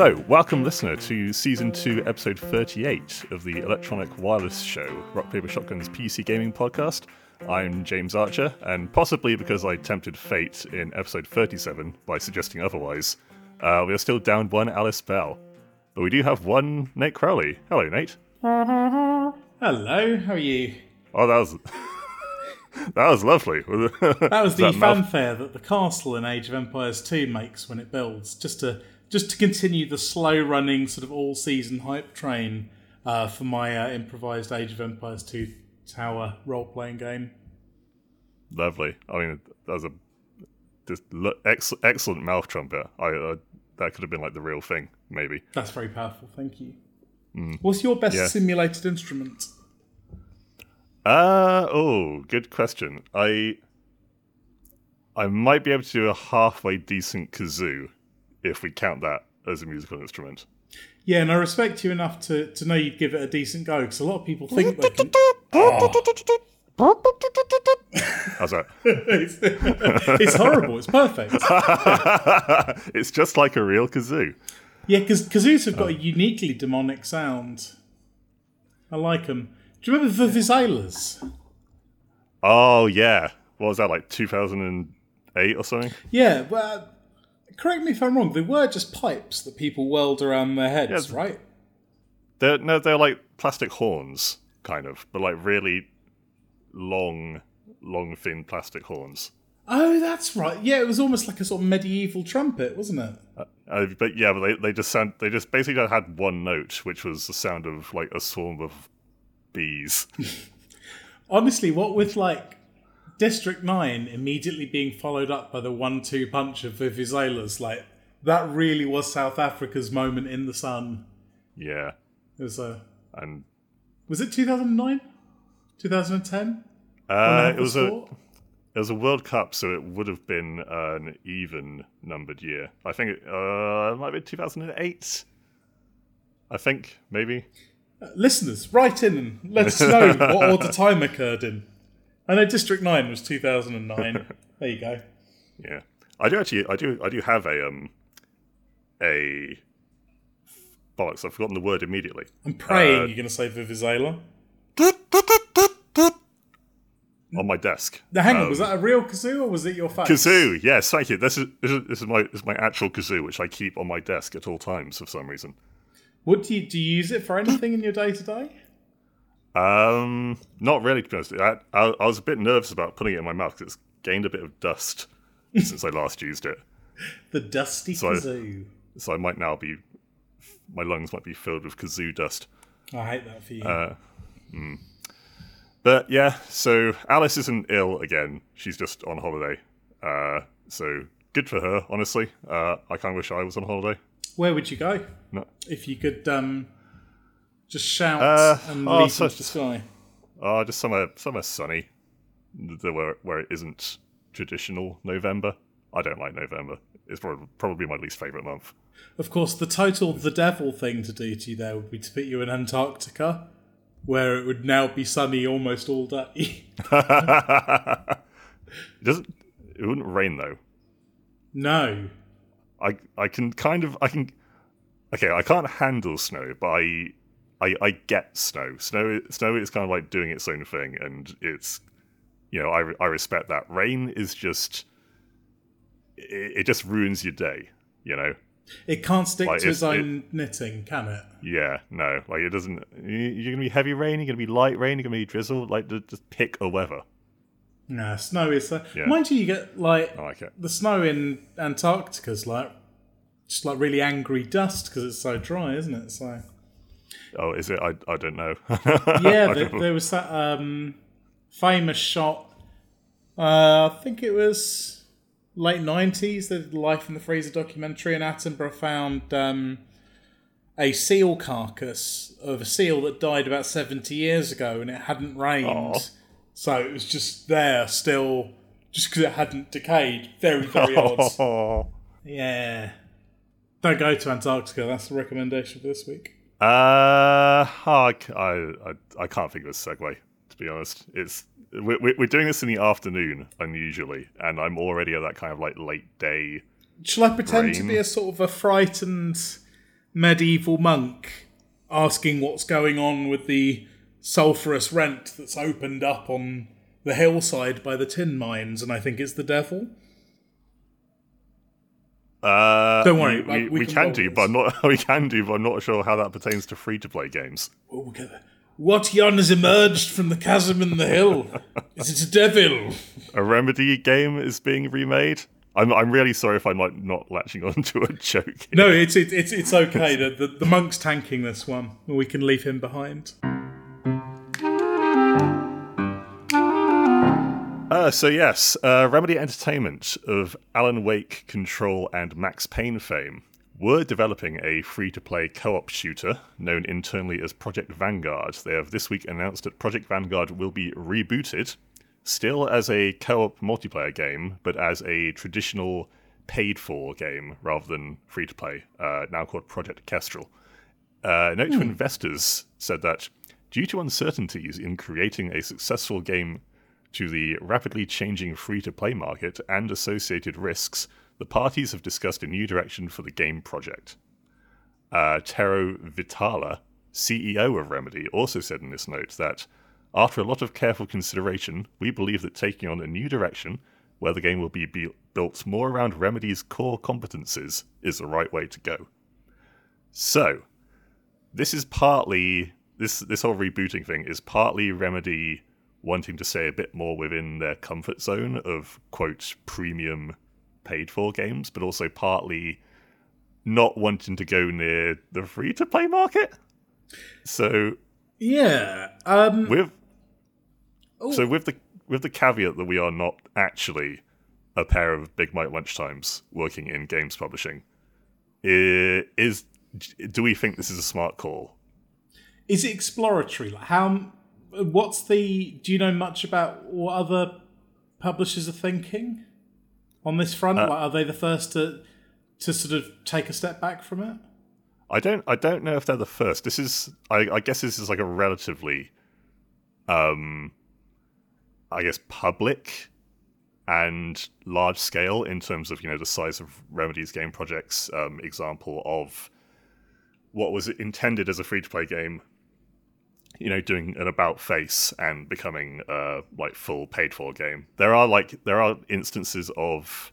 So, welcome, listener, to season two, episode 38 of the Electronic Wireless Show, Rock Paper Shotgun's PC gaming podcast. I'm James Archer, and possibly because I tempted fate in episode 37 by suggesting otherwise, uh, we are still down one Alice Bell. But we do have one Nate Crowley. Hello, Nate. Hello, how are you? Oh, that was. that was lovely. That was the That mouth- fanfare that the castle in Age of Empires 2 makes when it builds, just to just to continue the slow running sort of all season hype train uh, for my uh, improvised Age of Empires 2 tower role playing game. Lovely. I mean, that was a just lo- ex- excellent mouth trumpet. I uh, that could have been like the real thing, maybe. That's very powerful, thank you. What's your best Yeah. simulated instrument? Uh oh, good question. I I might be able to do a halfway decent kazoo if we count that as a musical instrument. Yeah, and I respect you enough to, to know you'd give it a decent go because a lot of people think they can. How's that? It's, it's horrible. It's perfect. it's just like a real kazoo. Yeah, because kazoos have got a oh. uniquely demonic sound. I like them. Do you remember the? Oh yeah. What was that like 2008 or something? Yeah, well, correct me if I'm wrong. They were just pipes that people whirled around their heads, Yes. right? They're no, they're like plastic horns, kind of, but like really long, long, thin plastic horns. Oh, that's right. Yeah, it was almost like a sort of medieval trumpet, wasn't it? Uh, but yeah, but they, they just sound they just basically had one note, which was the sound of like a swarm of bees. Honestly, what with like District 9 immediately being followed up by the one two punch of vuvuzelas, like that really was South Africa's moment in the sun. yeah, It was a. and Was it 2009? 2010? uh, it was a it was a World Cup, so it would have been an even numbered year. I think it, uh, it might be 2008. I think maybe. Listeners, write in and let us know what order time occurred in. I know District 9 was 2009. There you go. Yeah, I do actually. I do. I do have a um a bollocks. I've forgotten the word immediately. I'm praying Uh, you're going to say vuvuzela. on my desk. Now, hang on, Um, was that a real kazoo or was it your face? Kazoo, yes, thank you. This is this is, this is my this is my actual kazoo, which I keep on my desk at all times for some reason. What do you do? You use it for anything in your day to day? Um, not really. To be honest, I, I, I was a bit nervous about putting it in my mouth because it's gained a bit of dust since I last used it, The dusty So- kazoo. so I might now be my lungs might be filled with kazoo dust. I hate that for you. Uh, But yeah, so Alice isn't ill again. She's just on holiday. Uh, so good for her, honestly. Uh, I kind of wish I was on holiday. Where would you go No, if you could um, just shout Uh, and oh, leap so- into the sky? Oh, just somewhere somewhere sunny, where where it isn't traditional November. I don't like November. It's probably probably my least favorite month. Of course, the total the devil thing to do to you there would be to put you in Antarctica, where it would now be sunny almost all day. It doesn't. It wouldn't rain though. no. I I can kind of I can. Okay, I can't handle snow, but I I, I get Snow. Snow Snow is kind of like doing its own thing, and it's you know I I respect that. Rain is just it, it just ruins your day. You know. It can't stick Like, to its own knitting, can it? Yeah, no, like it doesn't. you- You're gonna be heavy rain. You're gonna be light rain. You're gonna be drizzle. Like ju- just pick a weather. No, snow is. Uh, Yeah. Mind you, you get like I like it. the snow in Antarctica's like just like really angry dust because it's so dry, isn't it? So Oh, is it? I I don't know. yeah, there, there was that um, famous shot. Uh, I think it was late nineties. The Life in the Freezer documentary, and Attenborough found um, a seal carcass of a seal that died about seventy years ago, and it hadn't rained, Aw. so it was just there still, just because it hadn't decayed. Very very odd. Yeah. Don't go to Antarctica. That's the recommendation for this week. Uh, I, c- I, I, I can't think of a segue. To be honest, it's we're, we're we're doing this in the afternoon unusually, and I'm already at that kind of like late day. Shall I pretend to be a sort of a frightened medieval monk asking what's going on with the sulphurous rent that's opened up on the hillside by the tin mines, and I think it's the devil? Uh, Don't worry, we, like, we, we we can can do, this. but I'm not. We can do, but I'm not sure how that pertains to free to play games. Oh, we'll get there. What yon has emerged from the chasm in the hill? Is it a devil? A Remedy game is being remade. I'm I'm really sorry if I'm like not latching onto a joke. here. No, it's it, it's it's okay. The, the the monk's tanking this one. We can leave him behind. Uh, so yes, uh, Remedy Entertainment of Alan Wake, Control, and Max Payne fame were developing a free-to-play co-op shooter known internally as Project Vanguard. They have this week announced that Project Vanguard will be rebooted, still as a co-op multiplayer game, but as a traditional paid-for game rather than free-to-play. Uh, now called Project Kestrel. Uh, note to investors said that due to uncertainties in creating a successful game to the rapidly changing free to play market and associated risks, the parties have discussed a new direction for the game project. Uh, Tero Virtala, CEO of Remedy, also said in this note that after a lot of careful consideration, we believe that taking on a new direction where the game will be be- built more around Remedy's core competences is the right way to go. So, this is partly this this whole rebooting thing is partly Remedy wanting to stay a bit more within their comfort zone of quote premium paid for games, but also partly not wanting to go near the free to play market. So Yeah. Um. with Oh. so with the with the caveat that we are not actually a pair of big Mike lunchtimes working in games publishing, is do we think this is a smart call? Is it exploratory? Like how? What's the? Do you know much about what other publishers are thinking on this front? like, are they the first to to sort of take a step back from it? I don't I don't know if they're the first. This is I, I guess this is like a relatively um I guess public and large scale in terms of, you know, the size of Remedy's game projects um, example of what was intended as a free to play game, you know, doing an about face and becoming a like full paid for game. There are like there are instances of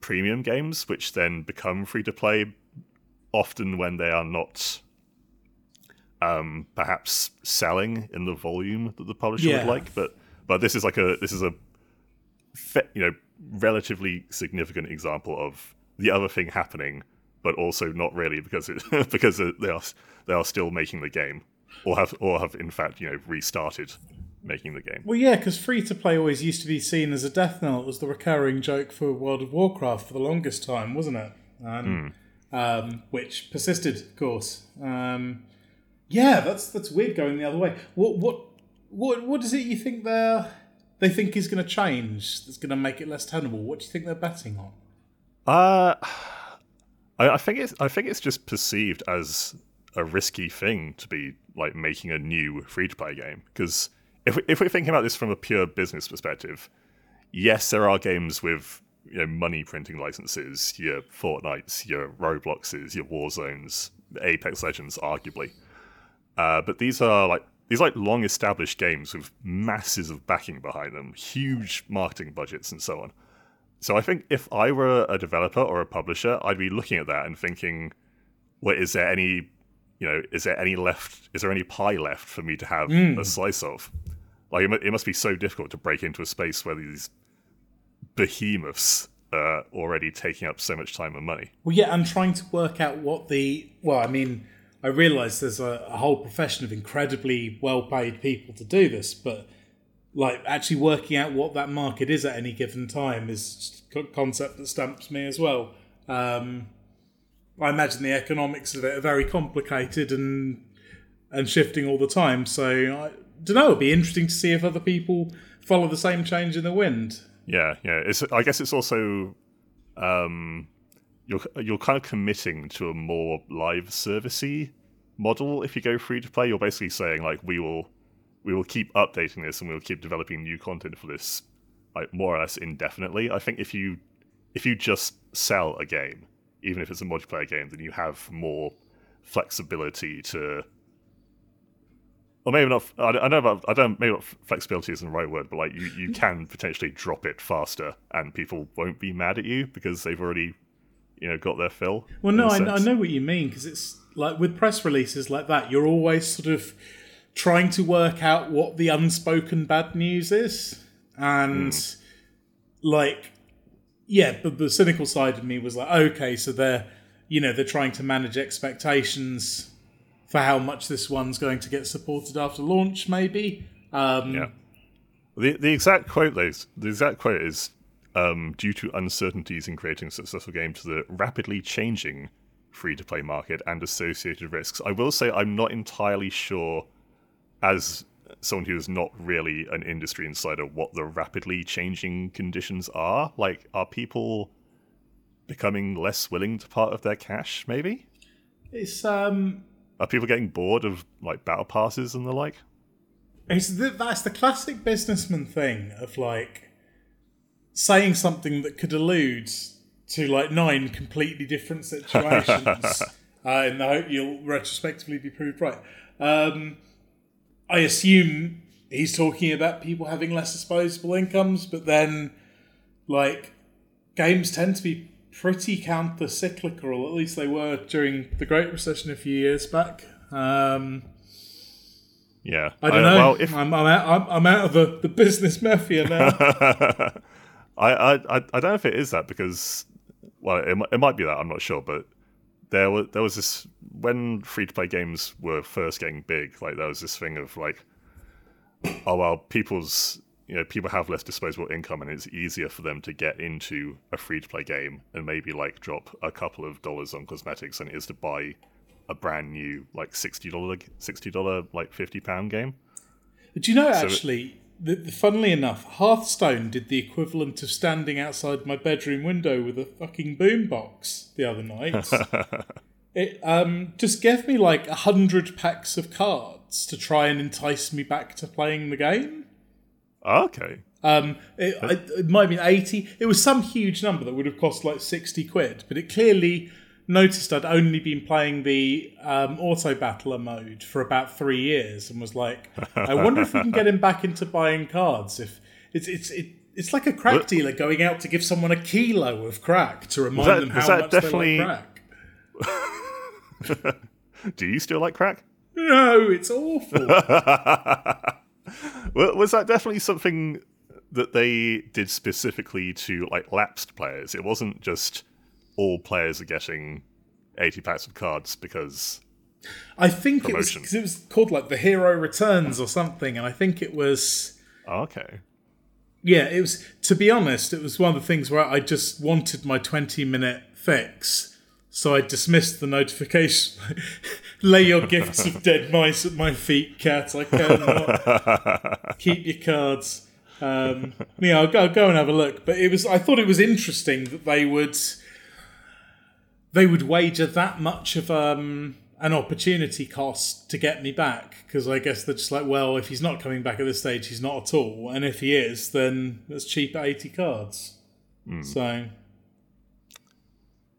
premium games which then become free to play often when they are not um, perhaps selling in the volume that the publisher Yeah. would like. But but this is like a this is a you know relatively significant example of the other thing happening, but also not really because it, because they are they are still making the game or have or have in fact you know restarted making the game. Well, yeah, because free to play always used to be seen as a death knell. It was the recurring joke for World of Warcraft for the longest time, wasn't it? Um, um, which persisted, of course. Um, yeah, that's that's weird going the other way. What what what what is it you think they they think is going to change? That's going to make it less tenable. What do you think they're betting on? Uh, I, I think it's I think it's just perceived as a risky thing to be like making a new free to play game because if we, if we're thinking about this from a pure business perspective, yes, there are games with you know money printing licenses, your Fortnites, your Robloxes, your Warzones, Apex Legends, arguably. Uh, but these are like these like long established games with masses of backing behind them, huge marketing budgets, and so on. So I think if I were a developer or a publisher, I'd be looking at that and thinking, "Well, is there any, you know, is there any left? Is there any pie left for me to have a slice of?" Like it must be so difficult to break into a space where these behemoths are already taking up so much time and money. Well, yeah, I'm trying to work out what the. Well, I mean, I realise there's a, a whole profession of incredibly well paid people to do this, but like actually working out what that market is at any given time is a concept that stamps me as well. Um, I imagine the economics of it are very complicated and and shifting all the time. So I don't know. It'd be interesting to see if other people follow the same change in the wind. Yeah, yeah. It's I guess it's also um, you're you're kind of committing to a more live servicey model if you go free to play. You're basically saying like we will we will keep updating this and we'll keep developing new content for this like more or less indefinitely. I think if you if you just sell a game, even if it's a multiplayer game, then you have more flexibility to or maybe not. I know about. I don't. Maybe not flexibility isn't the right word, but like you, you can potentially drop it faster, and people won't be mad at you because they've already, you know, got their fill. Well, no, I, I know what you mean because it's like with press releases like that, you're always sort of trying to work out what the unspoken bad news is, and mm. like, yeah, but the cynical side of me was like, okay, so they're, you know, they're trying to manage expectations for how much this one's going to get supported after launch, maybe. Um, yeah. The the exact quote is the exact quote is um, due to uncertainties in creating successful game to the rapidly changing free to play market and associated risks. I will say I'm not entirely sure, as someone who is not really an industry insider, what the rapidly changing conditions are. Like, are people becoming less willing to part of their cash? Maybe it's um are people getting bored of like battle passes and the like? It's the, that's the classic businessman thing of like saying something that could allude to like nine completely different situations, uh, and I hope you'll retrospectively be proved right. Um, I assume he's talking about people having less disposable incomes, but then like games tend to be pretty counter cyclical, at least they were during the Great Recession a few years back. Um, yeah, I don't I, know. Well, if... I'm, I'm, out, I'm, I'm, out of the, the business mafia now. I, I, I don't know if it is that because, well, it, it might be that. I'm not sure, but there was there was this when free to play games were first getting big. Like there was this thing of like, oh well, people's you know people have less disposable income and it's easier for them to get into a free to play game and maybe like drop a couple of dollars on cosmetics than it is to buy a brand new like sixty dollar sixty dollar like fifty pound game. Do you know so actually? The, the, funnily enough, Hearthstone did the equivalent of standing outside my bedroom window with a fucking boombox the other night. it um, just gave me like a hundred packs of cards to try and entice me back to playing the game. Okay. Um, it, it, it might have been 80. It was some huge number that would have cost like 60 quid, but it clearly noticed I'd only been playing the um, auto battler mode for about three years and was like, I wonder if we can get him back into buying cards. If it's it's it, it's like a crack what? dealer going out to give someone a kilo of crack to remind that, them how much definitely... they like crack. Do you still like crack? No, it's awful. was that definitely something that they did specifically to like lapsed players? It wasn't just all players are getting 80 packs of cards because I think promotion. it was because it was called like the Hero Returns or something, and I think it was okay. Yeah, it was. To be honest, it was one of the things where I just wanted my 20 minute fix so I dismissed the notification. Lay your gifts of dead mice at my feet, cat. I cannot. Keep your cards. Um, yeah, I'll go, I'll go and have a look. But it was. I thought it was interesting that they would they would wager that much of um, an opportunity cost to get me back because I guess they're just like, well, if he's not coming back at this stage, he's not at all, and if he is, then it's cheap at eighty cards. Mm. So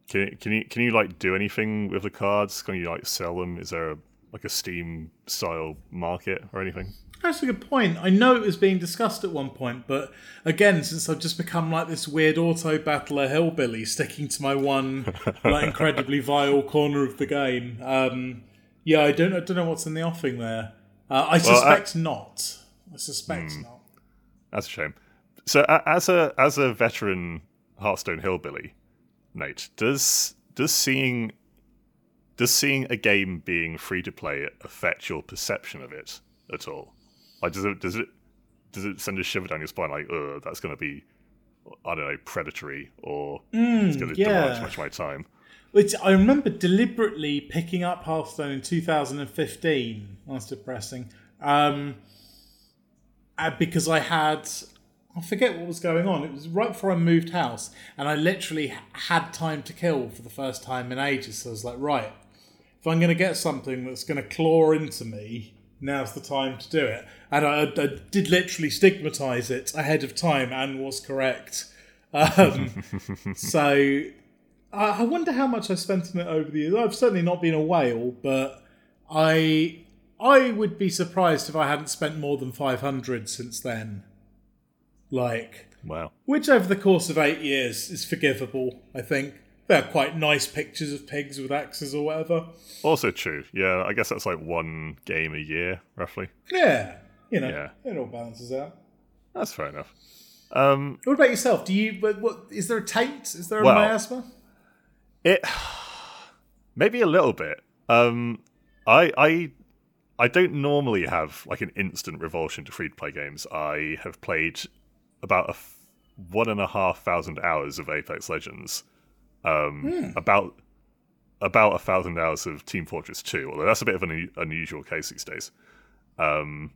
can can you can you like do anything with the cards? Can you like sell them? Is there a like a Steam style market or anything. That's a good point. I know it was being discussed at one point, but again, since I've just become like this weird auto battler hillbilly, sticking to my one like incredibly vile corner of the game, um, yeah, I don't, I don't know what's in the offing there. Uh, I suspect not. I suspect Hmm. not. That's a shame. So, a- as a as a veteran Hearthstone hillbilly, Nate, does does seeing does seeing a game being free to play affect your perception of it at all? Like, does it does it does it send a shiver down your spine? Like, oh, that's going to be, I don't know, predatory, or it's going to yeah. too much of my time. Which I remember deliberately picking up Hearthstone in 2015. That's depressing. Um, uh, because I had, I forget what was going on. It was right before I moved house, and I literally had time to kill for the first time in ages. So I was like, right, if I'm going to get something that's going to claw into me, now's the time to do it. And I, I did literally stigmatize it ahead of time and was correct. Um, so I I wonder how much I spent on it over the years. I've certainly not been a whale, but I I would be surprised if I hadn't spent more than five hundred since then. Like, Wow. which over the course of eight years is forgivable. I think they're quite nice pictures of pigs with axes or whatever. Also true. Yeah, I guess that's like one game a year, roughly. Yeah, you know, Yeah. it all balances out. That's fair enough. Um, What about yourself? Do you? What, what is there a taint? Is there a Well- miasma? It maybe a little bit. Um, I I I don't normally have like an instant revulsion to free to play games. I have played about a f- one and a half thousand hours of Apex Legends. Um, about about a thousand hours of Team Fortress Two. Although that's a bit of an unusual case these days. Um,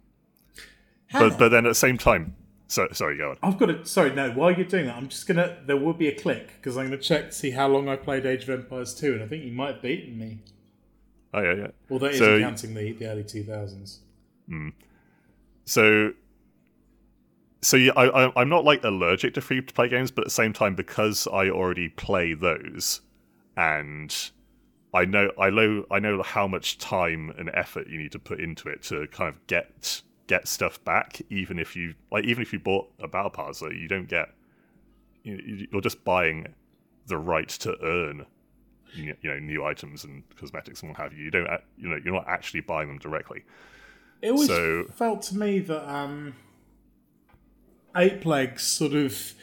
but on. but then at the same time, so sorry, go on. I've got to. Sorry, no. While you're doing that, I'm just gonna. There will be a click because I'm gonna check to see how long I played Age of Empires 2, and I think you might have beaten me. Oh yeah, yeah. Although it So- isn't counting the, the early 2000s. So, so yeah, I, I, I'm not like allergic to free to play games, but at the same time, because I already play those, and I know I know I know how much time and effort you need to put into it to kind of get get stuff back. Even if you like, even if you bought a battle pass, you don't get. You, you're just buying the right to earn. You know, new items and cosmetics and what have you. You don't, you know, you're not actually buying them directly. It always So- felt to me that um, Apex sort of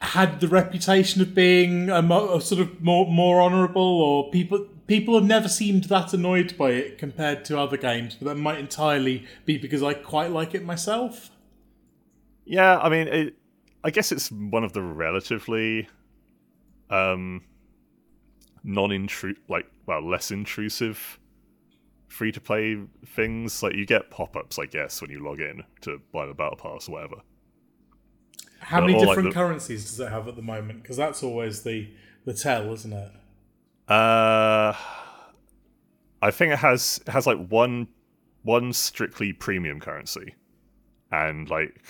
had the reputation of being a, mo- a sort of more more honourable, or people people have never seemed that annoyed by it compared to other games. But that might entirely be because I quite like it myself. Yeah, I mean, it, I guess it's one of the relatively um, non-intrusive, like well, less intrusive free-to-play things. Like you get pop-ups, I guess, when you log in to buy the battle pass or whatever. How But many all, like, different the- currencies does it have at the moment? Because that's always the the tell, isn't it? Uh, I think it has it has like one one strictly premium currency, and like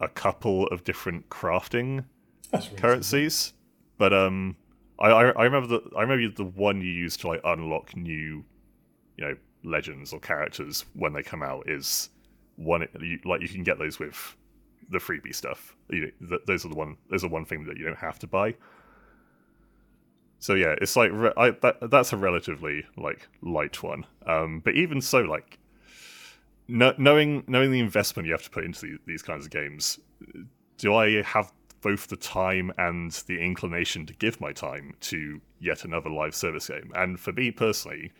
a couple of different crafting really currencies. But um, I, I I remember the I remember the one you use to like unlock new, you know, legends or characters when they come out is one you, like you can get those with the freebie stuff. You, th- those are the one. Those are one thing that you don't have to buy. So yeah, it's like re- I, that, that's a relatively like light one. Um, but even so, like kno- knowing knowing the investment you have to put into these, these kinds of games, do I have both the time and the inclination to give my time to yet another live service game? And for me personally,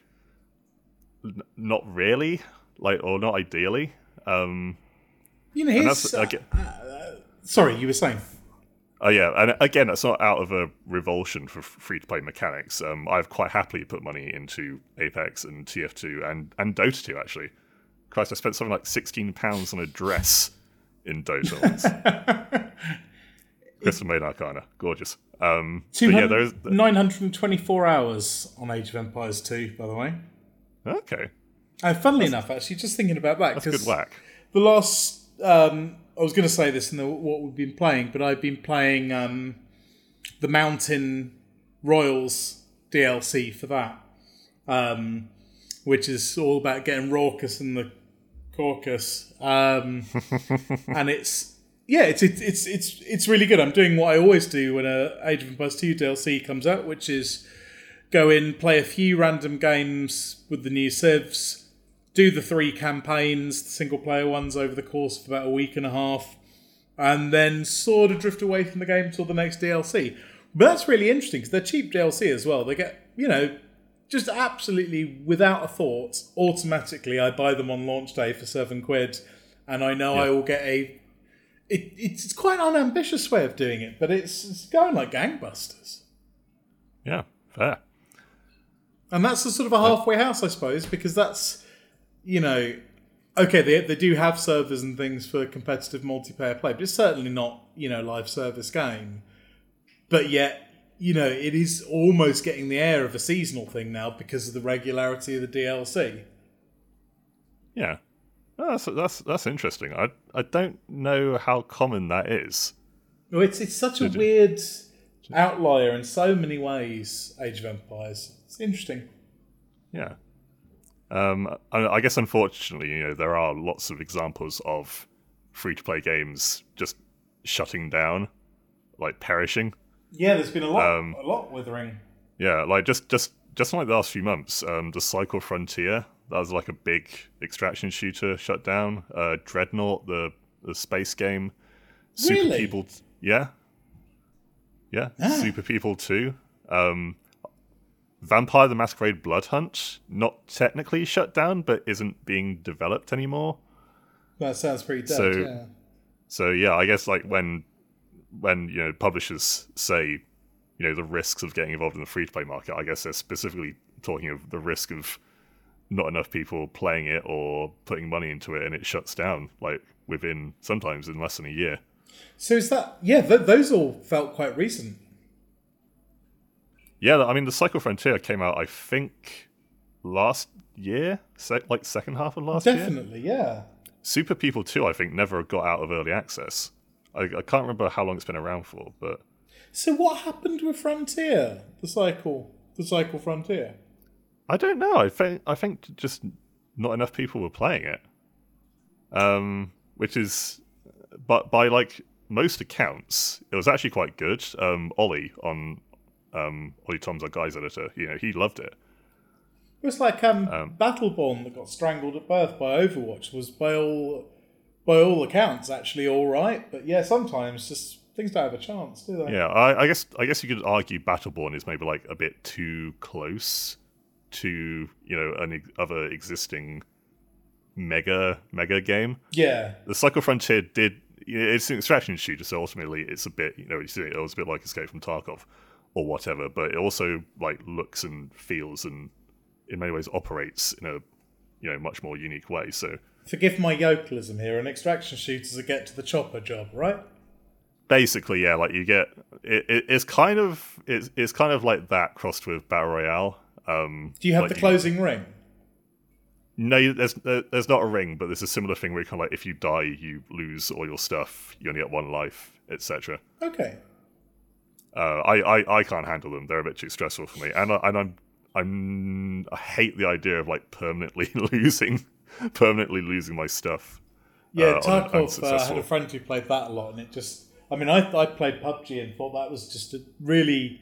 n- not really, like or not ideally. Um, You know, and here's, that's again, sorry, you were saying. Oh yeah, and again, that's not out of a revulsion for free to play mechanics. Um, I've quite happily put money into Apex and TF2 and and Dota 2 actually. Christ, I spent something like sixteen pounds on a dress in Dota once. Crystal Maiden Arcana, gorgeous. Um, yeah, 200 there is 924 hours on Age of Empires 2, by the way. Okay. Uh, funnily enough, actually, just thinking about that, That's good because whack. the last. Um, I was going to say this in the, what we've been playing, but I've been playing um, the Mountain Royals DLC for that. Um, which is all about getting raucous in the Caucasus. Um, and it's yeah, it's it's it's it's it's really good. I'm doing what I always do when a Age of Empires 2 DLC comes out, which is go in, play a few random games with the new civs, do the three campaigns, the single player ones over the course of about a week and a half, and then sort of drift away from the game until the next DLC. But that's really interesting because they're cheap DLC as well. They get, you know, just absolutely without a thought, automatically I buy them on launch day for seven quid, and I know Yeah. I will get a. It, it's quite an unambitious way of doing it, but it's, it's going like gangbusters. Yeah, fair. And that's a sort of a halfway house, I suppose, because that's, you know, okay, they, they do have servers and things for competitive multiplayer play, but it's certainly not, you know, live service game. But yet, you know, it is almost getting the air of a seasonal thing now because of the regularity of the DLC. Yeah, Oh, that's that's that's interesting. I I don't know how common that is. Well, it's it's such a weird outlier in so many ways. Age of Empires. It's interesting. Yeah. Um, I, I guess unfortunately, you know, there are lots of examples of free to play games just shutting down, like perishing. Yeah, there's been a lot, Um, a lot withering. Yeah, like just just just like the last few months, um, the Cycle Frontier that was like a big extraction shooter shut down. Uh, Dreadnought, the the space game. Super Really? People, yeah, yeah. Ah. Super People Two. Um, Vampire the Masquerade Blood Hunt, not technically shut down, but isn't being developed anymore. That sounds pretty dead. So- yeah. So yeah, I guess like when when you know publishers say you know the risks of getting involved in the free to play market, I guess they're specifically talking of the risk of not enough people playing it or putting money into it, and it shuts down like within sometimes in less than a year. So is that yeah? Th- those all felt quite recent. Yeah, I mean the Cycle Frontier came out I think last year, se- like second half of last year. Definitely, yeah. Super People 2, I think, never got out of early access. I, I can't remember how long it's been around for, but So what happened with Frontier? The cycle, the cycle Frontier. I don't know. I think I think just not enough people were playing it. Um, which is, but by like most accounts, it was actually quite good. Um, Ollie on um, Ollie Toms our guys editor. You know, he loved it. It was like um, Battleborn that got strangled at birth by Overwatch was by all by all accounts actually all right, but yeah, sometimes just things don't have a chance, do they? Yeah, I, I guess I guess you could argue Battleborn is maybe like a bit too close to you know an other existing mega mega game. Yeah. the Cycle Frontier did. You It's an extraction shooter, so ultimately it's a bit, you know, you see it was a bit like Escape from Tarkov or whatever. But it also like looks and feels and in many ways operates in a you know much more unique way. So Forgive my yokalism here. An extraction shooter's a get to the chopper job, right? basically, yeah, like you get it, it, it's kind of it's it's kind of like that crossed with battle royale. Um, Do you have like the closing ring? No, there's there's not a ring, but there's a similar thing where you kind of like if you die, you lose all your stuff. You only get one life, etc. Okay. Uh, I, I I can't handle them. They're a bit too stressful for me, and I, and I'm I'm I hate the idea of like permanently losing permanently losing my stuff. Yeah, uh, Tarkov. Uh, I had a friend who played that a lot, and it just. I mean, I I played PUBG and thought that was just a really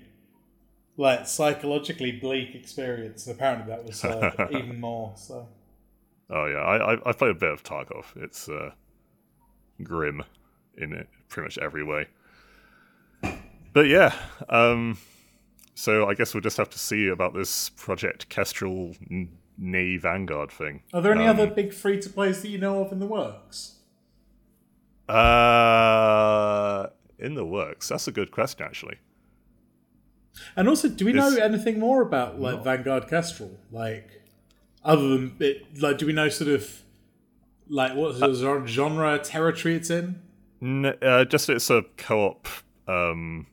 like psychologically bleak experience. Apparently, that was uh, even more. So Oh yeah, I I, I played a bit of Tarkov. It's uh, grim in it, pretty much every way. But yeah, um, so I guess we'll just have to see about this Project Kestrel Nay Vanguard thing. Are there any Um, other big free to plays that you know of in the works? Uh, in the works. That's a good question, actually. And also, do we know anything more about like Vanguard Kestrel? Like, other than it, like, do we know sort of like what Uh, genre- territory it's in? N- uh, just it's a co-op. Um,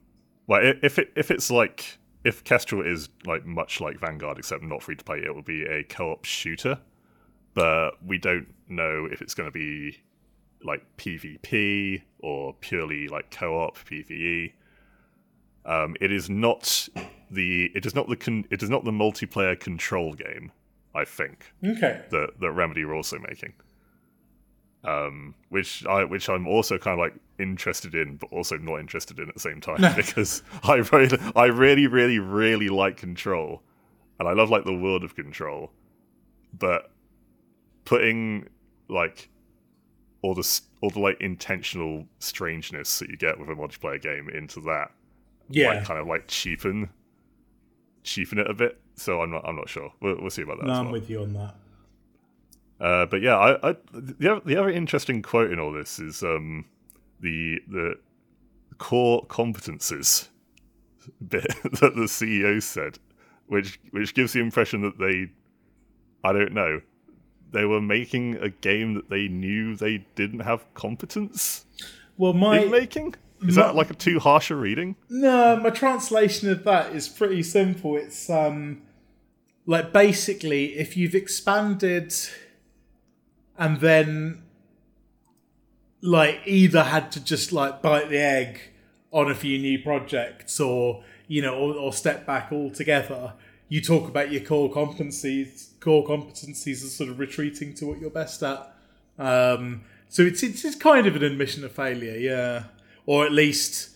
well, if it if it's like if Kestrel is like much like Vanguard, except not free to play, it will be a co-op shooter. But we don't know if it's going to be like PvP or purely like co-op PVE. Um, it is not the it is not the con- it is not the multiplayer control game. I think Okay. that that Remedy are also making. Um, which I which I'm also kind of like interested in, but also not interested in at the same time because I really, I really, really, really like Control, and I love like the world of Control, but putting like all the all the like intentional strangeness that you get with a multiplayer game into that Yeah. might kind of like cheapen cheapen it a bit. So I'm not I'm not sure. We'll, we'll see about that. no, I'm well. with you on that. Uh, but yeah, I, I the other, the other interesting quote in all this is um, the the core competences bit that the CEO said, which which gives the impression that they, I don't know, they were making a game that they knew they didn't have competence Well, my in making. Is that like a too harsh a reading? No, my translation of that is pretty simple. It's um like basically if you've expanded and then like either had to just like bite the egg on a few new projects or you know or, or step back altogether you talk about your core competencies core competencies as sort of retreating to what you're best at um so it's it's, it's kind of an admission of failure yeah or at least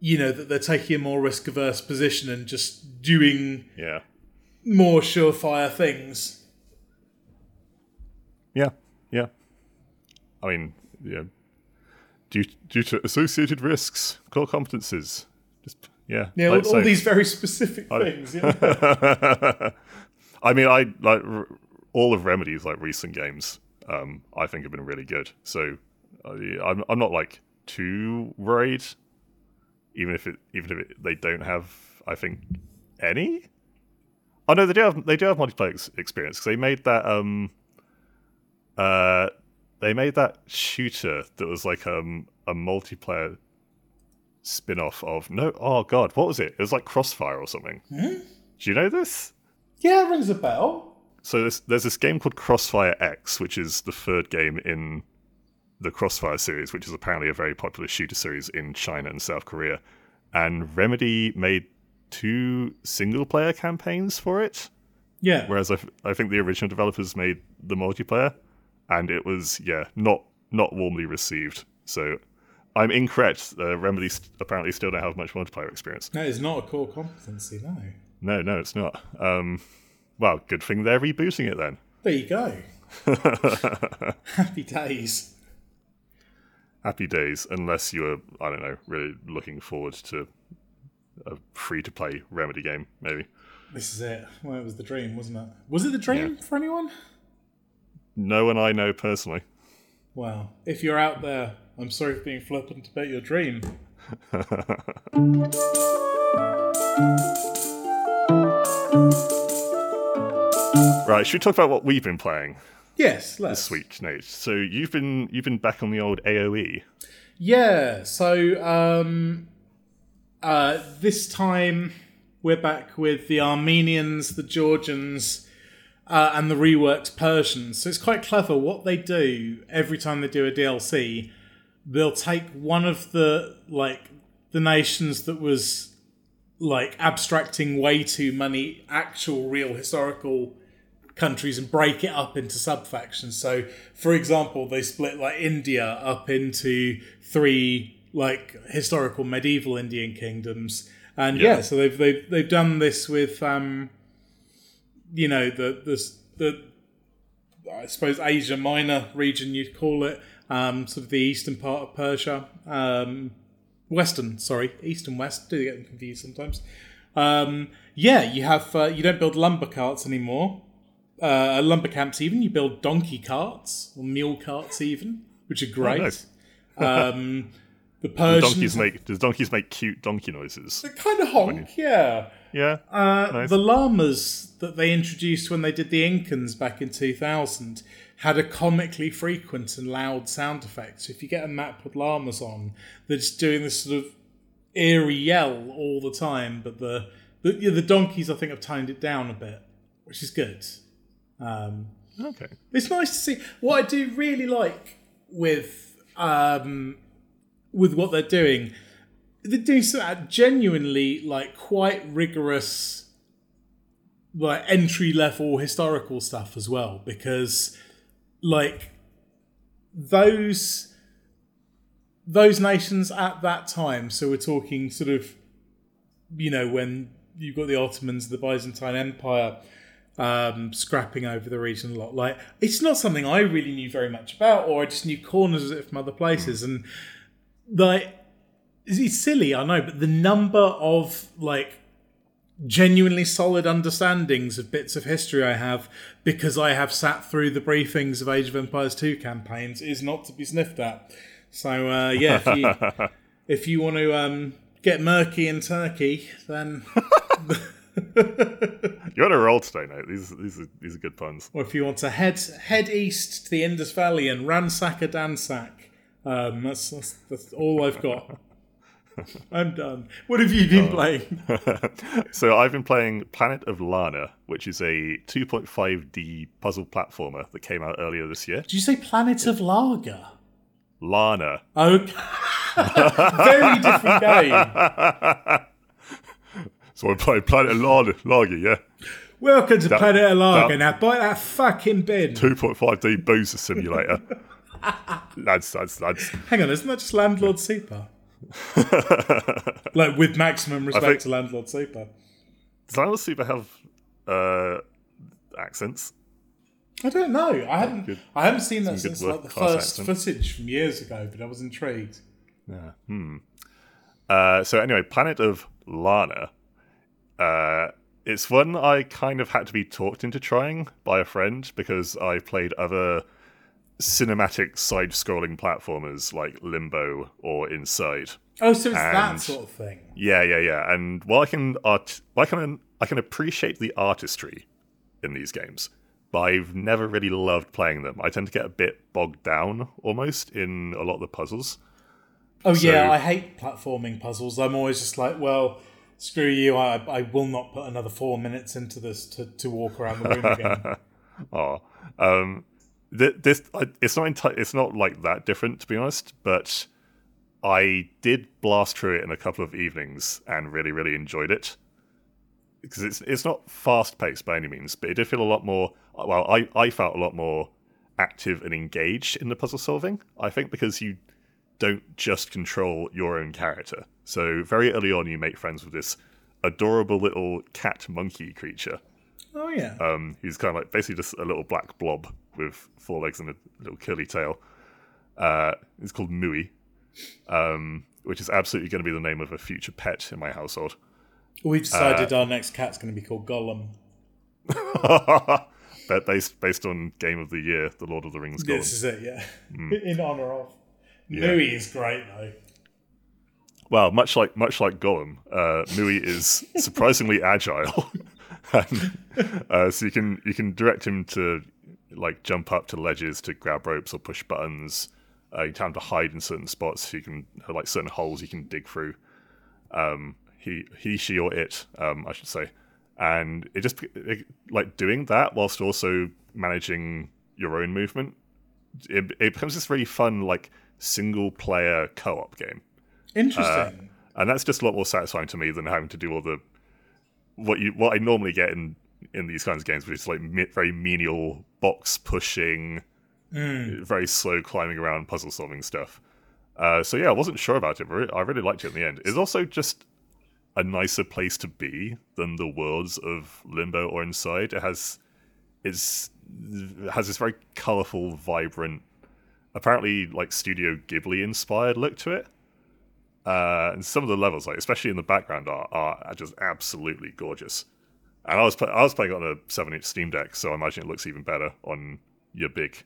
you know that they're taking a more risk averse position and just doing Yeah, more surefire things. yeah, yeah. I mean, yeah. Due due to associated risks, core competences. Just yeah. Yeah, like all, all these very specific things. Yeah. I mean, I like r- all of Remedy's like recent games. Um, I think have been really good. So uh, I'm I'm not like too worried, even if it even if it, they don't have I think any. Oh no, they do have they do have multiplayer ex- experience because they made that um uh they made that shooter that was like um a multiplayer spin-off of no oh god what was it it was like crossfire or something do you know this yeah, it rings a bell. so there's, there's this game called Crossfire X, which is the third game in the Crossfire series, which is apparently a very popular shooter series in China and South Korea. And Remedy made two single player campaigns for it, Yeah. whereas I, f- I think the original developers made the multiplayer, and it was yeah not not warmly received. So I'm incorrect. Uh, Remedy st- apparently still don't have much multiplayer experience. That is not a core competency, no. No, no, it's not. Um, well, good thing they're rebooting it then. There you go. Happy days. Happy days unless you're i don't know really looking forward to a free to play remedy game maybe This is it. Well, it was the dream, wasn't it? Was it the dream for anyone? no one i know personally Well, if you're out there, I'm sorry for being flippant about your dream. right should we talk about what we've been playing Yes, let's. this week nate so you've been you've been back on the old aoe Yeah, so um, uh, this time we're back with the Armenians, the Georgians, uh, and the reworked Persians. So it's quite clever what they do every time they do a DLC. They'll take one of the like the nations that was like abstracting way too many actual real historical countries and break it up into sub factions. So, for example, they split like India up into three like historical medieval Indian kingdoms, and yeah, Yeah. so they've they've they've done this with um, you know the the the I suppose Asia Minor region you'd call it, um, sort of the eastern part of Persia, um, western, sorry, east and west. Do get them confused sometimes. Um, yeah, you have uh, you don't build lumber carts anymore. Uh, lumber camps even you build donkey carts or mule carts even, which are great. nice. um, the Do Persians donkeys make does donkeys make cute donkey noises they kind of honk, yeah. yeah Uh, Nice. The llamas that they introduced when they did the Incans back in 2000 had a comically frequent and loud sound effect. So if you get a map with llamas on, they're just doing this sort of eerie yell all the time. But the the, yeah, the donkeys, I think, have toned it down a bit, which is good. Um, okay it's nice to see. What I do really like with um, with what they're doing, they're doing some uh, genuinely like quite rigorous like entry level historical stuff as well because like those those nations at that time so we're talking sort of you know when you've got the ottomans the byzantine empire um, scrapping over the region a lot like it's not something i really knew very much about or i just knew corners of it from other places and like it's silly i know but the number of like genuinely solid understandings of bits of history I have because I have sat through the briefings of Age of Empires 2 campaigns is not to be sniffed at. So uh, yeah, if you, if you want to um, get murky in Turkey, then You're on a roll today, mate. These these are these are good puns. or if you want to head head east to the Indus Valley and ransack a dansack, um, that's, that's that's all I've got. I'm done. What have you been playing? so I've been playing Planet of Lana, which is a 2.5D puzzle platformer that came out earlier this year. Did you say Planet of Lager? Lana. Okay. Very different game. So I played Planet of Lana, Lager, yeah. Welcome to Planet of Lager. that- Now bite that fucking bin. 2.5D boozer simulator. lads, lads, lads. Hang on, isn't that just Landlord Super? like with maximum respect think- to Landlord Super. Does Landlord Super have uh, accents? I don't know. I haven't. Good- I haven't seen that since like the first accent. footage from years ago, but I was intrigued. Yeah. Hmm. Uh, so anyway, Planet of Lana. Uh, it's one I kind of had to be talked into trying by a friend because I played other cinematic side-scrolling platformers like Limbo or Inside. Oh, so it's that sort of thing. Yeah, yeah, yeah. And while I can art, I can I can appreciate the artistry in these games, but I've never really loved playing them. I tend to get a bit bogged down almost in a lot of the puzzles. Oh yeah, I hate platforming puzzles. I'm always just like, well, screw you. I, I will not put another four minutes into this to, to walk around the room again. Oh, um, th- this it's not enti- it's not like that different to be honest, but I did blast through it in a couple of evenings and really really enjoyed it because it's it's not fast paced by any means, but it did feel a lot more. Well, I I felt a lot more active and engaged in the puzzle solving. I think because you don't just control your own character. So very early on, you make friends with this adorable little cat monkey creature oh yeah. um, he's kind of like basically just a little black blob with four legs and a little curly tail. Uh, it's called Mui, um, which is absolutely going to be the name of a future pet in my household. We've decided uh, our next cat's going to be called Gollum. but based based on Game of the Year, the Lord of the Rings. Golem. This is it, yeah. Hmm. In honor of. Mui is great though. Well, much like much like Gollum, uh, Mui is surprisingly agile, and, uh, so you can you can direct him to like jump up to ledges to grab ropes or push buttons. Uh, you tell him to hide in certain spots. You can like certain holes you can dig through. Um, he he she or it, um, I should say, and it just it, like doing that whilst also managing your own movement. It, it becomes this really fun like single player co op game Interesting. and that's just a lot more satisfying to me than having to do all the what you what I normally get in in these kinds of games, which is like me, very menial box pushing, very slow climbing around, puzzle solving stuff. Uh, so yeah, I wasn't sure about it, but I really liked it in the end. It's also just a nicer place to be than the worlds of Limbo or Inside. It has it's it has this very colorful, vibrant, apparently like Studio Ghibli inspired look to it. Uh, and some of the levels, like especially in the background, are, are just absolutely gorgeous. And I was I was playing on a seven inch Steam Deck, so I imagine it looks even better on your big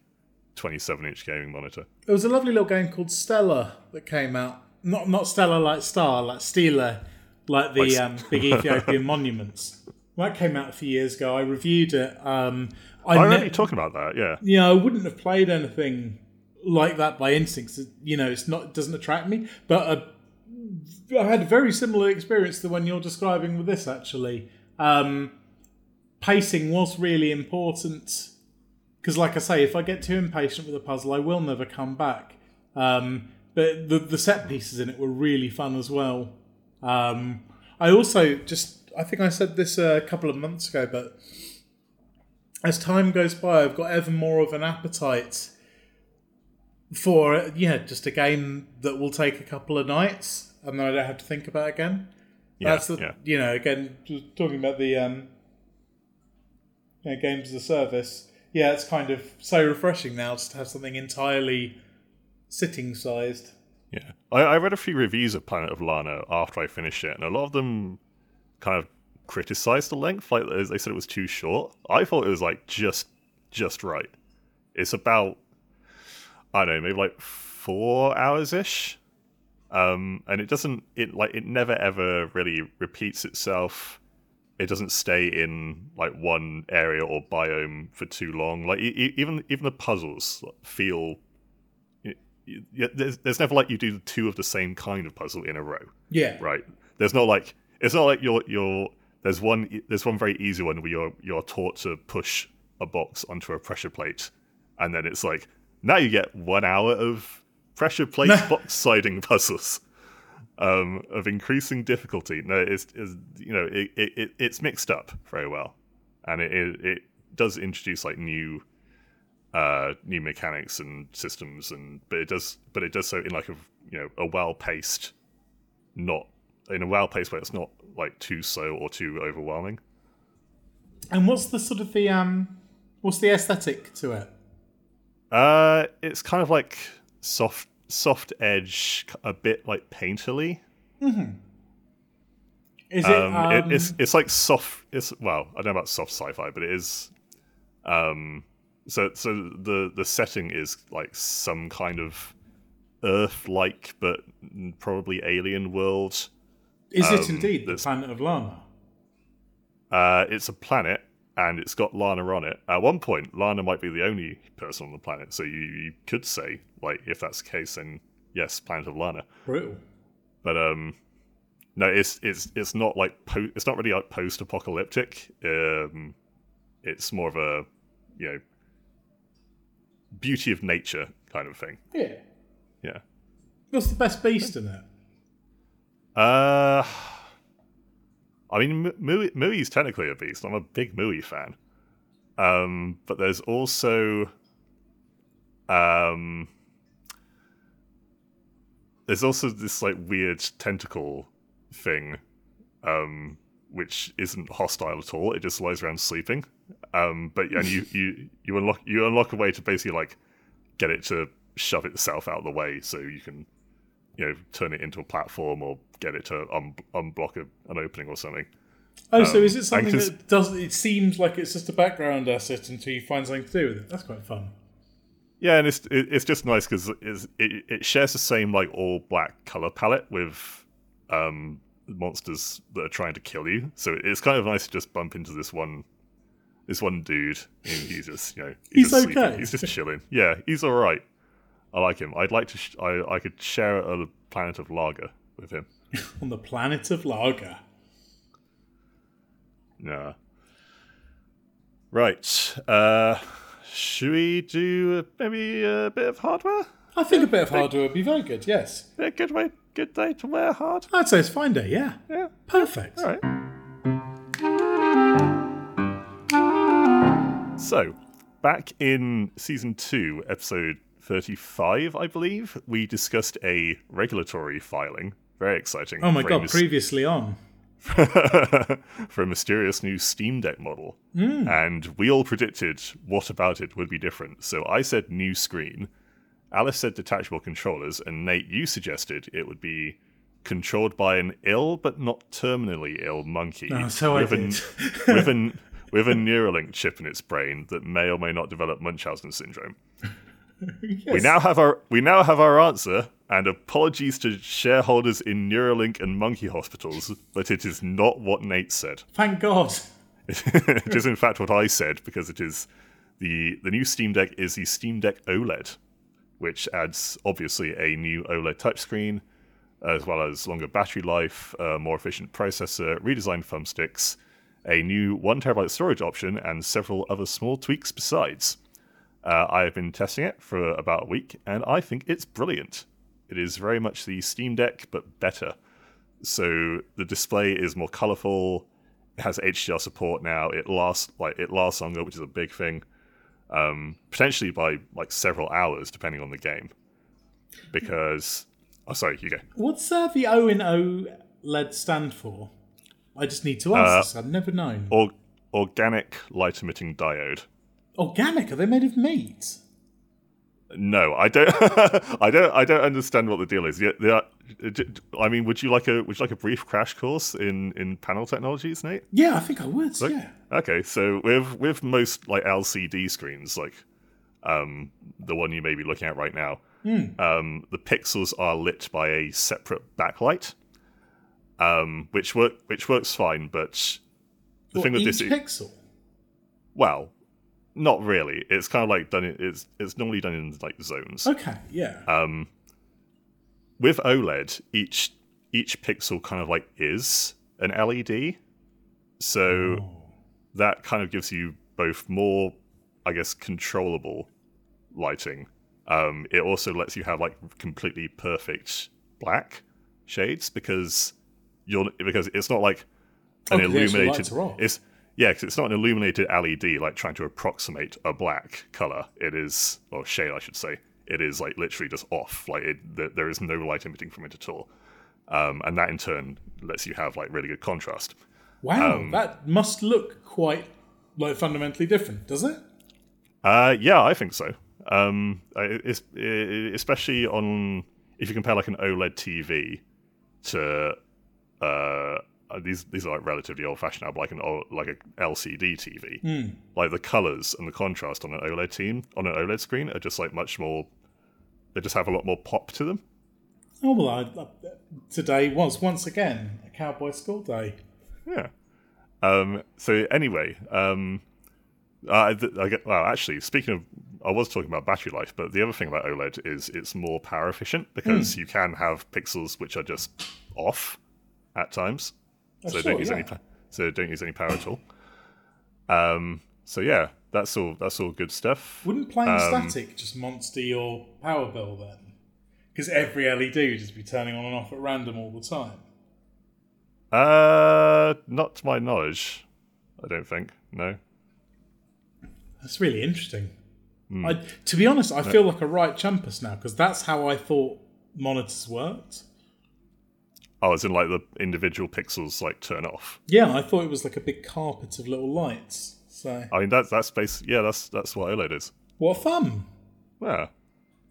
twenty seven inch gaming monitor. There was a lovely little game called Stella that came out. Not not Stella like star, like Stela, like the Like- um, big Ethiopian monuments. That came out a few years ago. I reviewed it. Um, I, I ne- remember you talking about that, yeah. you know, I wouldn't have played anything like that by instinct. You know, it's not it doesn't attract me. But uh, I had a very similar experience to the one you're describing with this. Actually, um, pacing was really important because, like I say, if I get too impatient with a puzzle, I will never come back. Um, but the the set pieces in it were really fun as well. Um, I also just I think I said this a couple of months ago, but as time goes by, I've got ever more of an appetite for yeah, just a game that will take a couple of nights and then I don't have to think about it again. Yeah, That's the yeah. you know again just talking about the um, you know, games as a service. Yeah, it's kind of so refreshing now just to have something entirely sitting sized. Yeah, I, I read a few reviews of Planet of Lana after I finished it, and a lot of them kind of criticized the length. Like they said, it was too short. I thought it was like just just right. It's about I don't know, maybe like four hours ish. Um, and it doesn't it like it never ever really repeats itself. It doesn't stay in like one area or biome for too long. Like e- even even the puzzles feel. There's, there's never like you do two of the same kind of puzzle in a row Yeah, right? There's not like it's not like you're you're there's one there's one very easy one where you're you're taught to push a box onto a pressure plate, and then it's like now you get one hour of pressure plate box siding puzzles. Um, of increasing difficulty. No, it's, it's you know it, it, it it's mixed up very well, and it, it it does introduce like new uh new mechanics and systems and but it does but it does so in like a you know a well paced not in a well paced way it's not like too slow or too overwhelming And what's the sort of the um, what's the aesthetic to it? uh it's kind of like soft soft edge a bit like painterly Is it? um, Um, it, it's it's like soft it's well i don't know about soft sci-fi but it is um so so the the setting is like some kind of earth like but probably alien world is it um, indeed the planet of Lana? Uh, it's a planet, and it's got Lana on it. At one point, Lana might be the only person on the planet, so you, you could say, like, if that's the case, then yes, Planet of Lana. Brutal. But um, no, it's it's it's not like po- it's not really like post-apocalyptic. Um, it's more of a you know beauty of nature kind of thing. Yeah. Yeah. What's the best beast in it? Uh, I mean, Mui, Mui's technically a beast. I'm a big Mui fan. Um, but there's also um, there's also this like weird tentacle thing, um, which isn't hostile at all. It just lies around sleeping. Um, but and you you you unlock you unlock a way to basically like get it to shove itself out of the way so you can you know turn it into a platform or get it to un- unblock a, an opening or something. Oh, so is it something that does? It seems like it's just a background asset until you find something to do with it. That's quite fun. Yeah, and it's it, it's just nice because it, it shares the same like all black color palette with um, monsters that are trying to kill you. So it's kind of nice to just bump into this one this one dude. And he's just you know He's sleeping. okay. He's just chilling. Yeah, he's all right. I like him. I'd like to. Sh- I I could share a planet of lager with him. On the planet of Lager. Nah. Right. Uh, should we do maybe a bit of hardware? I think a bit of hardware would be very good. Yes, A good way, good day to wear hard. I'd say it's fine day. Yeah, Yeah. perfect. All right. So, back in season two, episode 35, I believe, we discussed a regulatory filing. Very exciting. Oh my god! mys- Previously on. for a mysterious new Steam Deck model. Hmm. And we all predicted what about it would be different. So I said new screen. Alice said detachable controllers. And Nate, you suggested it would be controlled by an ill but not terminally ill monkey. Oh, so I with, did. An, with, an, with a Neuralink chip in its brain that may or may not develop Munchausen syndrome. We now have our we now have our answer, and apologies to shareholders in Neuralink and monkey hospitals, but it is not what Nate said. Thank God. it is in fact what I said because it is the the new Steam Deck is the Steam Deck OLED, which adds obviously a new OLED touchscreen, as well as longer battery life, a more efficient processor, redesigned thumbsticks, a new one terabyte storage option, and several other small tweaks besides. Uh, I have been testing it for about a week, and I think it's brilliant. It is very much the Steam Deck, but better. So the display is more colorful. it has HDR support now. It lasts like it lasts longer, which is a big thing. Um, potentially by like several hours, depending on the game. Because oh, sorry, you go. What's uh, the O in LED stand for? I just need to ask. Uh. I've never known. Or organic light emitting diode. Organic? Are they made of meat? No, I don't. I don't. I don't understand what the deal is. Yeah, they are, I mean, would you like a would you like a brief crash course in in panel technologies, Nate? Yeah, I think I would. yeah. Okay, so with with most like LCD screens, like um, the one you may be looking at right now, um, the pixels are lit by a separate backlight, um, which work which works fine. But the What, thing with this, pixel. well, not really. It's kind of like done. in- It's it's normally done in like zones. Okay, yeah. Um, with OLED, each each pixel kind of like is an LED, so that kind of gives you both more, I guess, controllable lighting. Um, it also lets you have like completely perfect black shades because you're because it's not like an Oh, the actual illuminated. lights are off. It's yeah, 'cause it's not an illuminated LED like trying to approximate a black color. It is or shade, I should say. It is like literally just off. Like it, there, there is no light emitting from it at all, um, and that in turn lets you have like really good contrast. Wow, um, that must look quite like fundamentally different, does it? Uh, yeah, I think so. Um, I- it's, i especially on if you compare like an OLED TV to uh, these these are like relatively old fashioned now, but like an old, like a LCD TV. Like the colors and the contrast on an OLED team on an OLED screen are just like much more. They just have a lot more pop to them. Oh well, I, I, today was once again a cowboy school day. Yeah. Um, so anyway, um, I, I get, well, actually, speaking of, I was talking about battery life, but the other thing about OLED is it's more power efficient because you can have pixels which are just off at times, so don't use yeah. any, so don't use any power at all. Um, so yeah, that's all. That's all good stuff. Wouldn't playing Um, static just monster your power bill then? Because every LED would just be turning on and off at random all the time. Uh, not to my knowledge, I don't think. No. That's really interesting. Hmm. I, to be honest, I feel like a right chumpus now because that's how I thought monitors worked. Oh, as in like the individual pixels like turn off. Yeah, I thought it was like a big carpet of little lights. So I mean, that's that's base. Yeah, that's that's what OLED is. what fun! Yeah.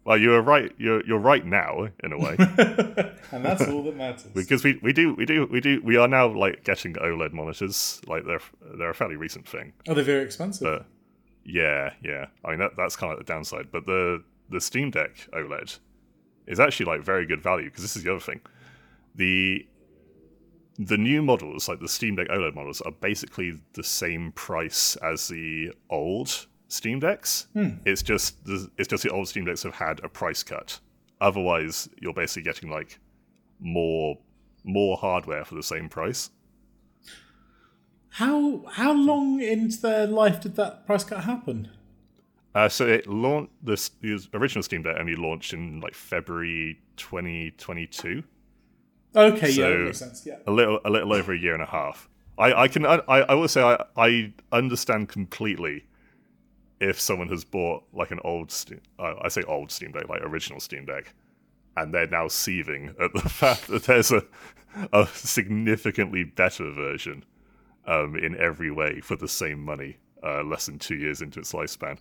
Well, you were right. You're you're right now in a way And that's all that matters. because we, we do we do we do we are now like getting OLED monitors. Like they're they're a fairly recent thing. Are they very expensive? But yeah, yeah. I mean that that's kind of the downside. But the the Steam Deck OLED is actually like very good value because this is the other thing. The the new models, like the Steam Deck OLED models, are basically the same price as the old Steam Decks. It's just the, it's just the old Steam Decks have had a price cut. Otherwise, you're basically getting like more more hardware for the same price. how how long into their life did that price cut happen? Uh, so it launched this the original Steam Deck only launched in like February 2022. Okay, yeah, that makes sense. Yeah. a little a little over a year and a half. I, I can I, I will say I, I understand completely if someone has bought like an old Steam, uh, I say old Steam Deck like original Steam Deck and they're now seething at the fact that there's a a significantly better version um, in every way for the same money uh, less than two years into its lifespan.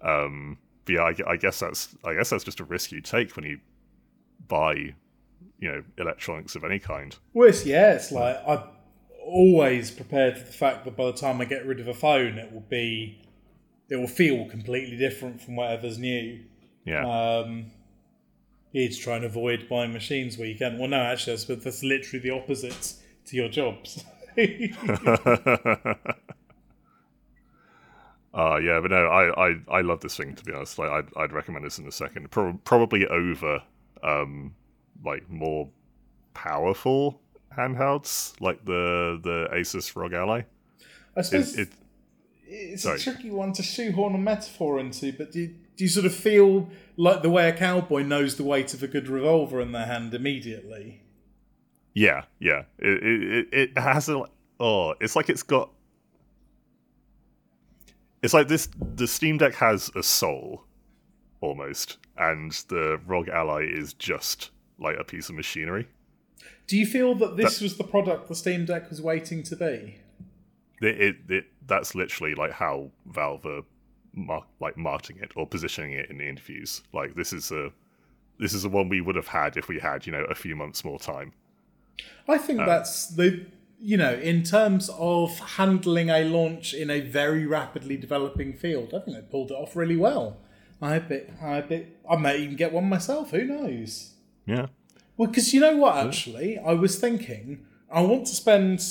Um, but yeah, I, I guess that's I guess that's just a risk you take when you buy you know electronics of any kind. Well, it's, yeah, it's like I'm always prepared for the fact that by the time I get rid of a phone, it will be, it will feel completely different from whatever's new. Yeah. Um, you just try and avoid buying machines where you can. Well, no, actually, that's, that's literally the opposite to your jobs. Uh, yeah, but no, I, I, I love this thing to be honest. Like, I'd, I'd recommend this in a second. Pro- probably over, um, like more powerful handhelds like the the Asus ROG Ally. I It, suppose it, it's sorry. a tricky one to shoehorn a metaphor into, but do you, do you sort of feel like the way a cowboy knows the weight of a good revolver in their hand immediately? yeah, yeah. It, it, it- it has a oh, it's like it's got. It's like this. The Steam Deck has a soul, almost, and the ROG Ally is just like a piece of machinery. Do you feel that this was the product the Steam Deck was waiting to be? It, it, it that's literally like how Valve are mar- like marketing it or positioning it in the interviews. Like this is a this is the one we would have had if we had you know a few months more time. I think uh, that's the you know in terms of handling a launch in a very rapidly developing field. I think they pulled it off really well. I bet I bet I may even get one myself. Who knows? Yeah. Well, because you know what, actually, I was thinking I want to spend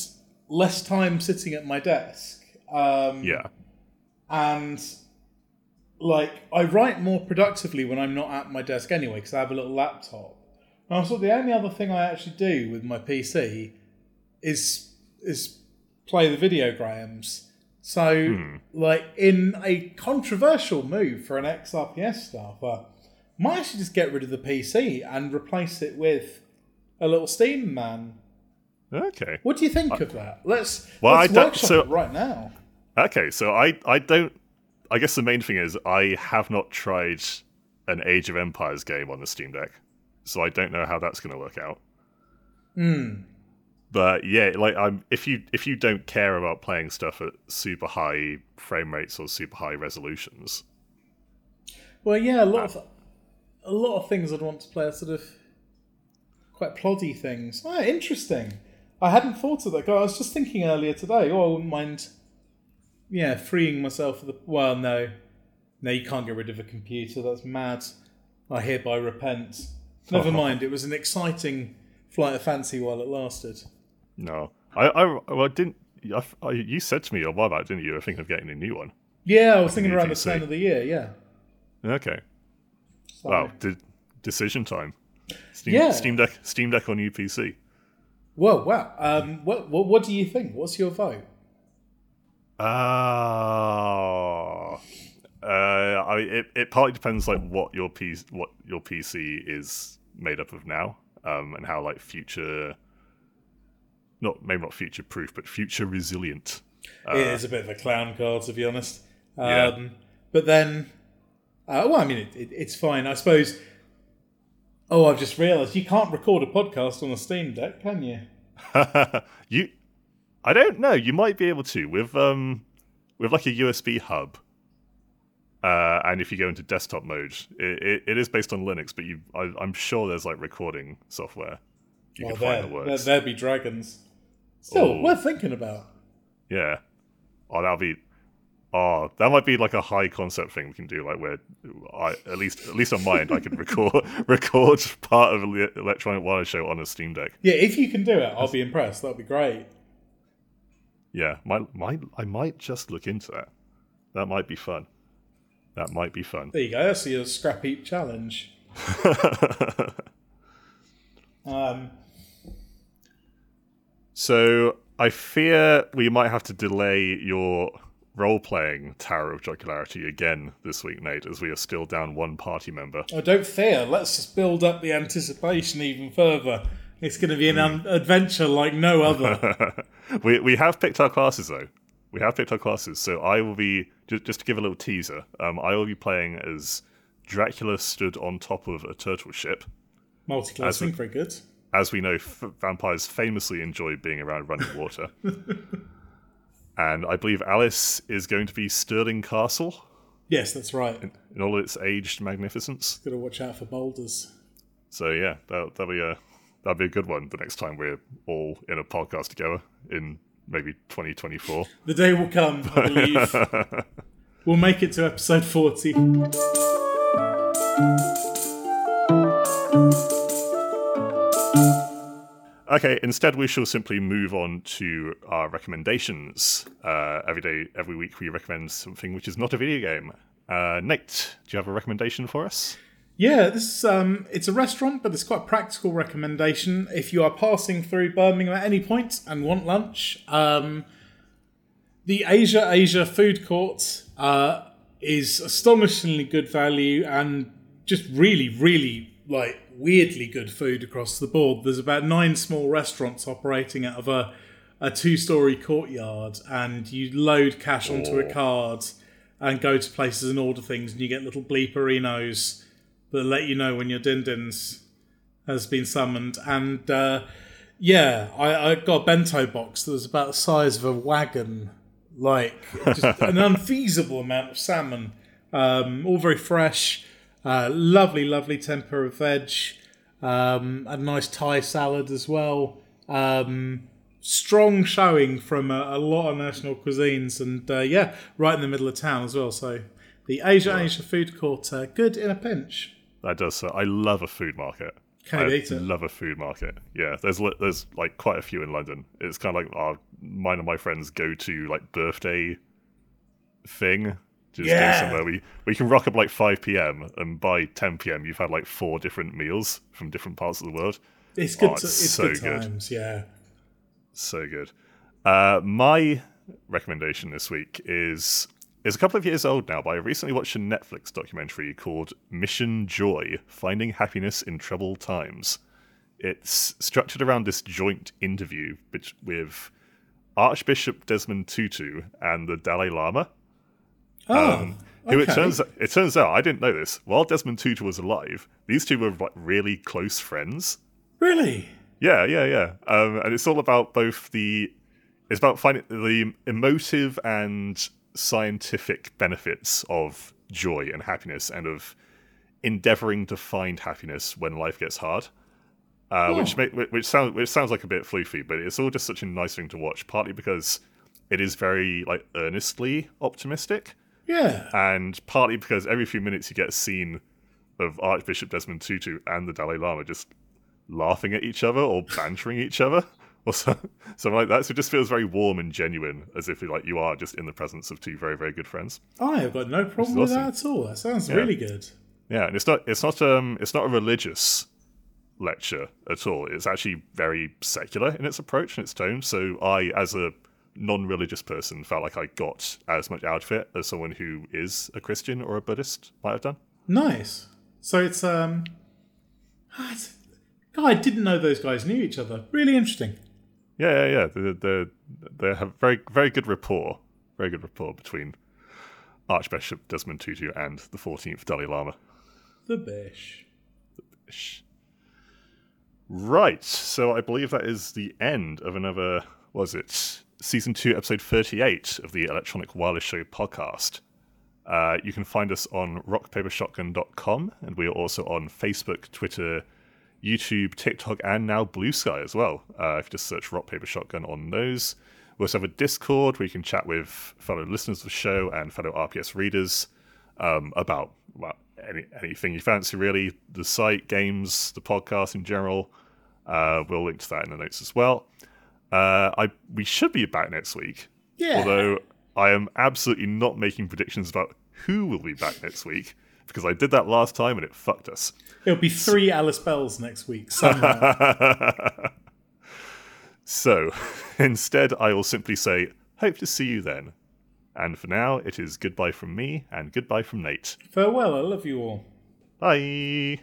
less time sitting at my desk. Um, Yeah. and like I write more productively when I'm not at my desk anyway because I have a little laptop. And I thought the only other thing I actually do with my PC is is play the video videograms. So, like in a controversial move for an XRPS staffer, might actually just get rid of the PC and replace it with a little Steam man. Okay. What do you think of that? Let's Well, let's I don't- so- it right now. Okay. So I I don't. I guess the main thing is I have not tried an Age of Empires game on the Steam Deck, so I don't know how that's going to work out. Hmm. But yeah, like I'm if you if you don't care about playing stuff at super high frame rates or super high resolutions, Well, yeah, a lot of a lot of things I'd want to play are sort of quite ploddy things. Ah, interesting. I hadn't thought of that. I was just thinking earlier today. Oh, I wouldn't mind. Yeah, freeing myself of the. Well, no, no, you can't get rid of a computer. That's mad. I hereby repent. Never mind. It was an exciting flight of fancy while it lasted. no. I I well I didn't. I, I, you said to me a while back, didn't you? I thinking of getting a new one. Yeah, I was thinking around the turn of the year. Yeah. Okay. So, Wow. De- decision time. Steam, Yeah. Steam Deck. Steam Deck on new PC. Well, wow. Um, what, what what do you think? What's your vote? Ah, uh, I it, it partly depends like what your PC what your PC is made up of now, um, and how like future, not maybe not future proof, but future resilient. it is a bit of a clown car, to be honest. Um, Yeah. But then, uh, well, I mean, it, it, it's fine, I suppose. Oh, I've just realised you can't record a podcast on a Steam Deck, can you? you, I don't know. You might be able to with um with like a USB hub. Uh, and if you go into desktop mode, it, it, it is based on Linux, but you, I, I'm sure there's like recording software you Well, can find there, that there, works. there be dragons. Still, Oh. worth thinking about. Yeah. Oh, that'll be. Oh, that might be like a high concept thing we can do, like where I at least at least on mine I can record record part of the electronic wireless show on a Steam Deck. Yeah, if you can do it, I'll be impressed. That'd be great. Yeah, might might I might just look into that. That might be fun. That might be fun. There you go. That's your scrap heap challenge. Um, so I fear we might have to delay your role playing Tower of Jocularity again this week, Nate, as we are still down one party member. oh, don't fear. Let's just build up the anticipation even further. It's going to be an un- adventure like no other. we we have picked our classes though. We have picked our classes, so I will be just, just to give a little teaser. Um, I will be playing as Dracula stood on top of a turtle ship. Multi-classing, very good. As we know, f- vampires famously enjoy being around running water. and I believe Alice is going to be Stirling Castle Yes, that's right. in all its aged magnificence. Got to watch out for boulders. So yeah, that, that'll be a that'll be a good one. The next time we're all in a podcast together in maybe 2024. The day will come, I believe. we'll make it to episode 40. Okay, instead we shall simply move on to our recommendations. Uh, every day, every week, we recommend something which is not a video game. Uh, Nate, do you have a recommendation for us? Yeah, this is, um, it's a restaurant, but it's quite a practical recommendation. If you are passing through Birmingham at any point and want lunch, um, the Asia Asia food court uh, is astonishingly good value and just really, really like weirdly good food across the board. There's about nine small restaurants operating out of a, a two-story courtyard, and you load cash onto a Oh. card and go to places and order things, and you get little bleeperinos that let you know when your din-dins has been summoned. And uh, yeah, I, I got a bento box that was about the size of a wagon, like just an unfeasible amount of salmon, um, all very fresh. Uh, lovely, lovely tempura veg. Um, a nice Thai salad as well. Um, strong showing from a, a lot of national cuisines, and uh, yeah, right in the middle of town as well. So the Asia Asia food court, uh, good in a pinch. That does. So I love a food market. Can I you beat it? love a food market. Yeah, there's there's like quite a few in London. It's kind of like our, mine and my friends go to like birthday thing. Just Yeah. go somewhere we we can rock up like 5 p.m. and by 10 p.m. you've had like four different meals from different parts of the world. It's good. Oh, to, it's it's so good good. times. Yeah. So good. Uh, my recommendation this week is is a couple of years old now, but I recently watched a Netflix documentary called Mission Joy: Finding Happiness in Troubled Times. It's structured around this joint interview with Archbishop Desmond Tutu and the Dalai Lama. Oh, Who it turns it turns out I didn't know this. While Desmond Tutu was alive, these two were like really close friends. really? Yeah, yeah, yeah. Um, and it's all about both the it's about finding the emotive and scientific benefits of joy and happiness, and of endeavoring to find happiness when life gets hard. Uh, Which Oh. ma- which sounds which sounds like a bit floofy, but it's all just such a nice thing to watch. Partly because it is very like earnestly optimistic, Yeah. and partly because every few minutes you get a scene of Archbishop Desmond Tutu and the Dalai Lama just laughing at each other or bantering each other or so, something like that. So it just feels very warm and genuine, as if like you are just in the presence of two very very good friends. I have got no problem with awesome. that at all. That sounds really good. Yeah, and it's not it's not um it's not a religious lecture at all. It's actually very secular in its approach and its tone. So I, as a non-religious person, felt like I got as much out of it as someone who is a Christian or a Buddhist might have done. Nice. So it's um. ah, it's- I didn't know those guys knew each other. Really interesting. Yeah, yeah, yeah. They, they, they have very, very good rapport. Very good rapport between Archbishop Desmond Tutu and the 14th Dalai Lama. The Bish. The bish. Right. So I believe that is the end of another, was it, season two, episode 38 of the Electronic Wireless Show podcast. Uh, you can find us on rockpapershotgun.com, and we are also on Facebook, Twitter, YouTube, TikTok, and now Bluesky as well. Uh, if you just search Rock Paper Shotgun on those. We also have a Discord where you can chat with fellow listeners of the show and fellow RPS readers um, about well, any, anything you fancy, really. The site, games, the podcast in general. Uh, we'll link to that in the notes as well. Uh, I we should be back next week. Yeah. Although I am absolutely not making predictions about who will be back next week because I did that last time and it fucked us. It'll be three Alice Bells next week somehow. So instead, I will simply say, hope to see you then. And for now, it is goodbye from me and goodbye from Nate. Farewell. I love you all. Bye.